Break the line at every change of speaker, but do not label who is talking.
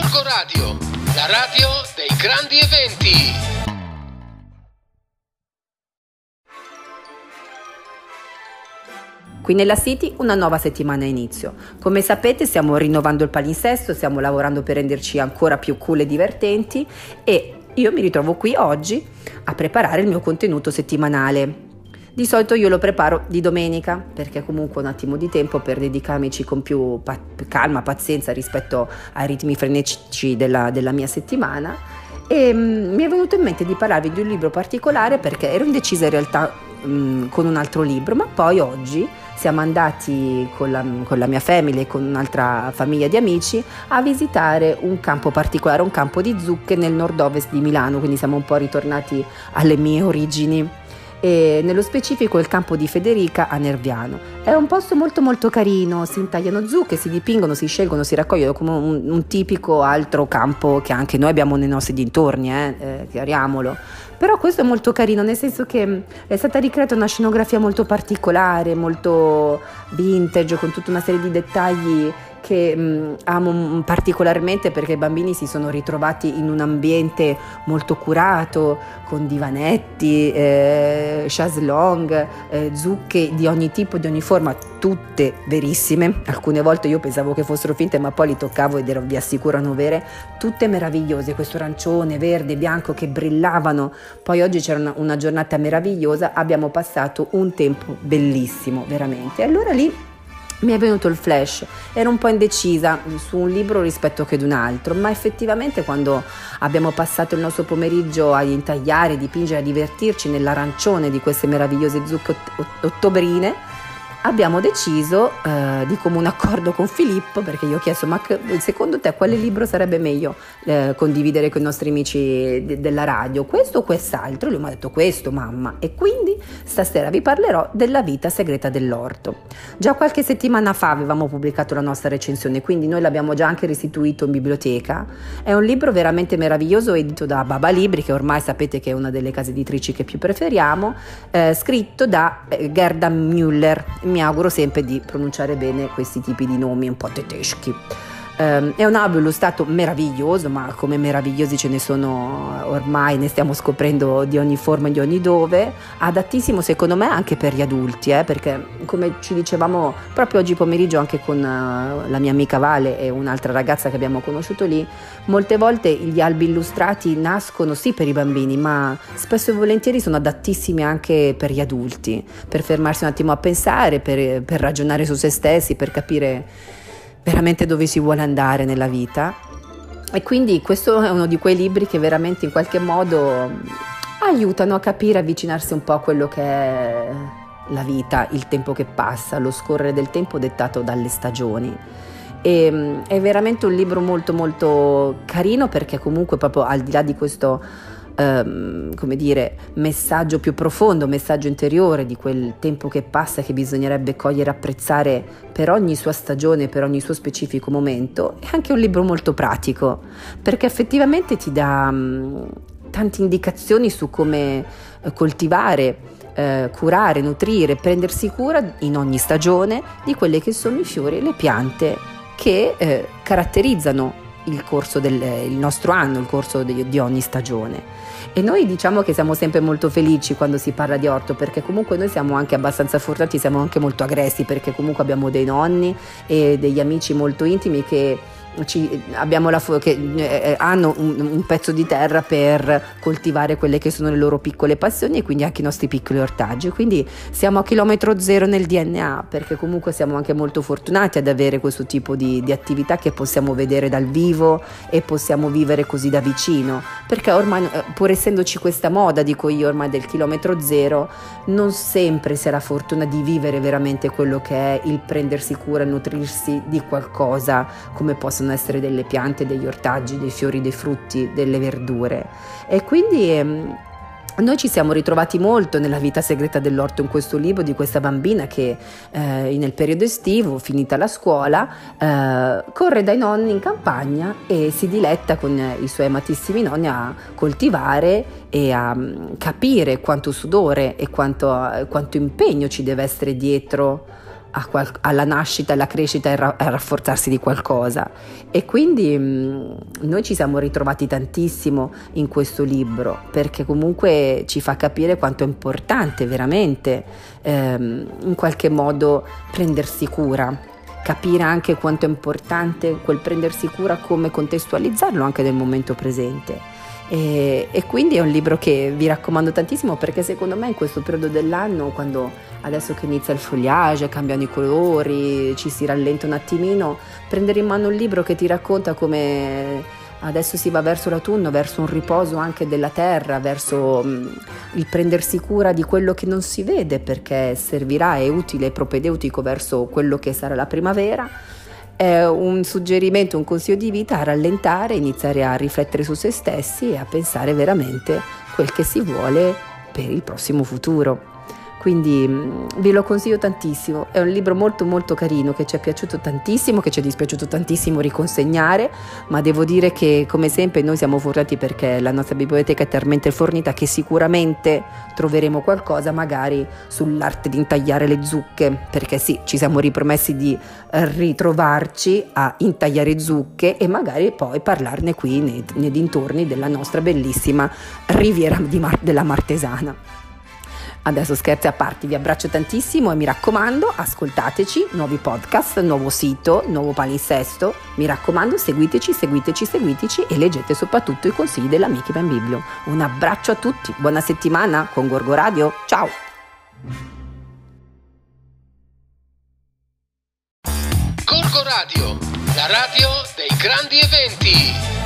Gorgo Radio, la radio dei grandi eventi.
Qui nella City una nuova settimana a inizio. Come sapete stiamo rinnovando il palinsesto, stiamo lavorando per renderci ancora più cool e divertenti e io mi ritrovo qui oggi a preparare il mio contenuto settimanale. Di solito io lo preparo di domenica perché comunque un attimo di tempo per dedicarmici con più pa- calma, pazienza rispetto ai ritmi frenetici della, della mia settimana. E um, mi è venuto in mente di parlarvi di un libro particolare perché ero indecisa in realtà um, con un altro libro, ma poi oggi siamo andati con la, con la mia famiglia e con un'altra famiglia di amici a visitare un campo particolare, un campo di zucche nel nord-ovest di Milano, quindi siamo un po' ritornati alle mie origini e nello specifico il campo di Federica a Nerviano. È un posto molto molto carino, si intagliano zucche, si dipingono, si scelgono, si raccogliono come un, un tipico altro campo che anche noi abbiamo nei nostri dintorni, eh, eh, chiariamolo. Però questo è molto carino, nel senso che è stata ricreata una scenografia molto particolare, molto vintage, con tutta una serie di dettagli che mh, amo particolarmente perché i bambini si sono ritrovati in un ambiente molto curato, con divanetti, eh, chaslong, eh, zucche di ogni tipo, di ogni forma, tutte verissime. Alcune volte io pensavo che fossero finte, ma poi li toccavo ed erano, vi assicuro, vere, tutte meravigliose. Questo arancione, verde, bianco che brillavano. Poi oggi c'era una, una giornata meravigliosa, abbiamo passato un tempo bellissimo, veramente. Allora lì mi è venuto il flash, ero un po' indecisa su un libro rispetto che ad un altro, ma effettivamente quando abbiamo passato il nostro pomeriggio a intagliare, dipingere, a divertirci nell'arancione di queste meravigliose zucche ottobrine, abbiamo deciso eh, di comune accordo con Filippo, perché io ho chiesto, ma secondo te quale libro sarebbe meglio eh, condividere con i nostri amici de- della radio, questo o quest'altro? Lui mi ha detto questo, mamma. E quindi stasera vi parlerò della vita segreta dell'orto. Già qualche settimana fa avevamo pubblicato la nostra recensione, quindi noi l'abbiamo già anche restituito in biblioteca. È un libro veramente meraviglioso, edito da Baba Libri, che ormai sapete che è una delle case editrici che più preferiamo, eh, scritto da eh, Gerda Müller mi auguro sempre di pronunciare bene questi tipi di nomi un po' tedeschi. Um, è un album illustrato meraviglioso, ma come meravigliosi ce ne sono ormai, ne stiamo scoprendo di ogni forma e di ogni dove, adattissimo secondo me anche per gli adulti, eh, perché come ci dicevamo proprio oggi pomeriggio anche con uh, la mia amica Vale e un'altra ragazza che abbiamo conosciuto lì, molte volte gli albi illustrati nascono sì per i bambini, ma spesso e volentieri sono adattissimi anche per gli adulti, per fermarsi un attimo a pensare, per, per ragionare su se stessi, per capire veramente dove si vuole andare nella vita. E quindi questo è uno di quei libri che veramente in qualche modo aiutano a capire, avvicinarsi un po' a quello che è la vita, il tempo che passa, lo scorrere del tempo dettato dalle stagioni. E, è veramente un libro molto molto carino perché comunque proprio al di là di questo ehm, come dire, messaggio più profondo, messaggio interiore di quel tempo che passa che bisognerebbe cogliere apprezzare per ogni sua stagione, per ogni suo specifico momento, è anche un libro molto pratico, perché effettivamente ti dà mh, tante indicazioni su come eh, coltivare. Eh, curare, nutrire, prendersi cura in ogni stagione di quelle che sono i fiori e le piante che eh, caratterizzano il corso del il nostro anno, il corso di, di ogni stagione. E noi diciamo che siamo sempre molto felici quando si parla di orto perché comunque noi siamo anche abbastanza fortunati, siamo anche molto aggressi perché comunque abbiamo dei nonni e degli amici molto intimi che ci, la, che eh, hanno un, un, pezzo di terra per coltivare quelle che sono le loro piccole passioni e quindi anche i nostri piccoli ortaggi. Quindi siamo a chilometro zero nel DNA perché comunque siamo anche molto fortunati ad avere questo tipo di, di attività che possiamo vedere dal vivo e possiamo vivere così da vicino. Perché ormai, eh, pur essendoci questa moda, dico io ormai del chilometro zero, non sempre si ha la fortuna di vivere veramente quello che è il prendersi cura e nutrirsi di qualcosa come possono possono essere delle piante, degli ortaggi, dei fiori, dei frutti, delle verdure. E quindi ehm, noi ci siamo ritrovati molto nella vita segreta dell'orto in questo libro di questa bambina che eh, nel periodo estivo, finita la scuola, eh, corre dai nonni in campagna e si diletta con i suoi amatissimi nonni a coltivare e a um, capire quanto sudore e quanto, quanto impegno ci deve essere dietro qual- alla nascita, alla crescita e ra- al rafforzarsi di qualcosa. E quindi mh, mm, noi ci siamo ritrovati tantissimo in questo libro perché comunque ci fa capire quanto è importante veramente ehm, in qualche modo prendersi cura capire anche quanto è importante quel prendersi cura, come contestualizzarlo anche nel momento presente. E, e, quindi è un libro che vi raccomando tantissimo perché secondo me in questo periodo dell'anno, quando adesso che inizia il foliage, cambiano i colori, ci si rallenta un attimino, prendere in mano un libro che ti racconta come adesso si va verso l'autunno, verso un riposo anche della terra, verso um, il prendersi cura di quello che non si vede perché servirà, è utile e propedeutico verso quello che sarà la primavera. È un suggerimento, un consiglio di vita a rallentare, iniziare a riflettere su se stessi e a pensare veramente quel che si vuole per il prossimo futuro. Quindi mm, vi lo consiglio tantissimo, è un libro molto molto carino che ci è piaciuto tantissimo, che ci è dispiaciuto tantissimo riconsegnare, ma devo dire che come sempre noi siamo fortunati perché la nostra biblioteca è talmente fornita che sicuramente troveremo qualcosa magari sull'arte di intagliare le zucche, perché sì, ci siamo ripromessi di ritrovarci a intagliare zucche e magari poi parlarne qui nei, nei dintorni della nostra bellissima riviera Mar- della Martesana. Adesso scherzi a parte, vi abbraccio tantissimo e mi raccomando, ascoltateci, nuovi podcast, nuovo sito, nuovo palinsesto. Mi raccomando, seguiteci, seguiteci, seguiteci e leggete soprattutto i consigli dell'amica Ben Biblio. Un abbraccio a tutti, buona settimana con Gorgo Radio. Ciao!
Gorgo Radio, la radio dei grandi eventi.